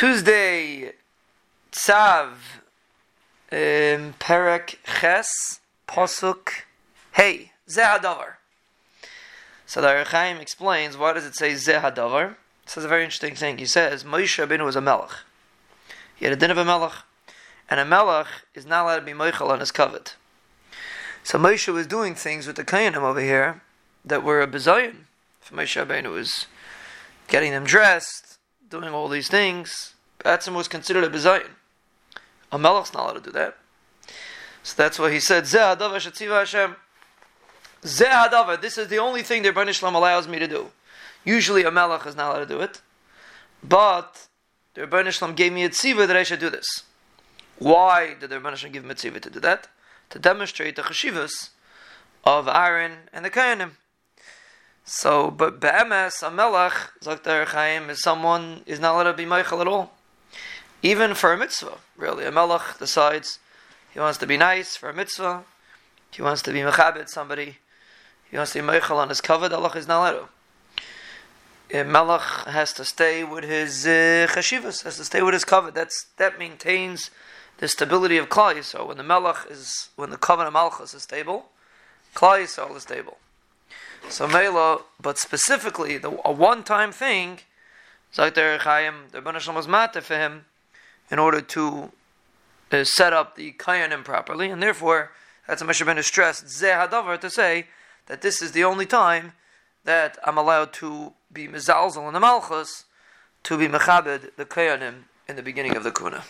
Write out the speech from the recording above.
Tuesday, Tzav, um, Perek Ches, Posuk, Hey, Zehadavar. So the Ohr Hachaim explains why does it say Zehadavar. It says a very interesting thing. He says Moshe Rabbeinu was a melech. He had a din of a melech, and a melech is not allowed to be moichel on his covet. So Moshe was doing things with the Kayanim over here that were a bizayin. For Moshe Rabbeinu was getting them dressed, doing all these things. Batsim was considered a bizayin. A melech's not allowed to do that. So that's why he said, Zeh hadavar shetziva Hashem. Zeh hadavar, this is the only thing the Rebbeinu Shalom allows me to do. Usually a melech is not allowed to do it. But the Rebbeinu Shalom gave me a tziva that I should do this. Why did the Rebbeinu Shalom give me a tziva to do that? To demonstrate the chashivas of Aaron and the Kayanim. So, but be'emes, a melech, Zaktar Chaim, is someone is not allowed to be moichel at all. Even for a mitzvah, really. A melech decides he wants to be nice for a mitzvah, he wants to be mechabit somebody, he wants to be moichel on his covet, Allah is not allowed. A melech has to stay with his uh, chashivas, has to stay with his covet. That's that maintains the stability of Klal So when the melech is, when the covenant of Malchus is stable, Klal Yisrael is stable. So Mela, but specifically the, a one-time thing, Zayt Chaim, the Rebbeinu was matter for him in order to uh, set up the kayanim properly, and therefore that's a Moshe Rabbeinu stressed Zeh Hadavar to say that this is the only time that I'm allowed to be mezalzel in the malchus to be mechabed the kayanim in the beginning of the kuna.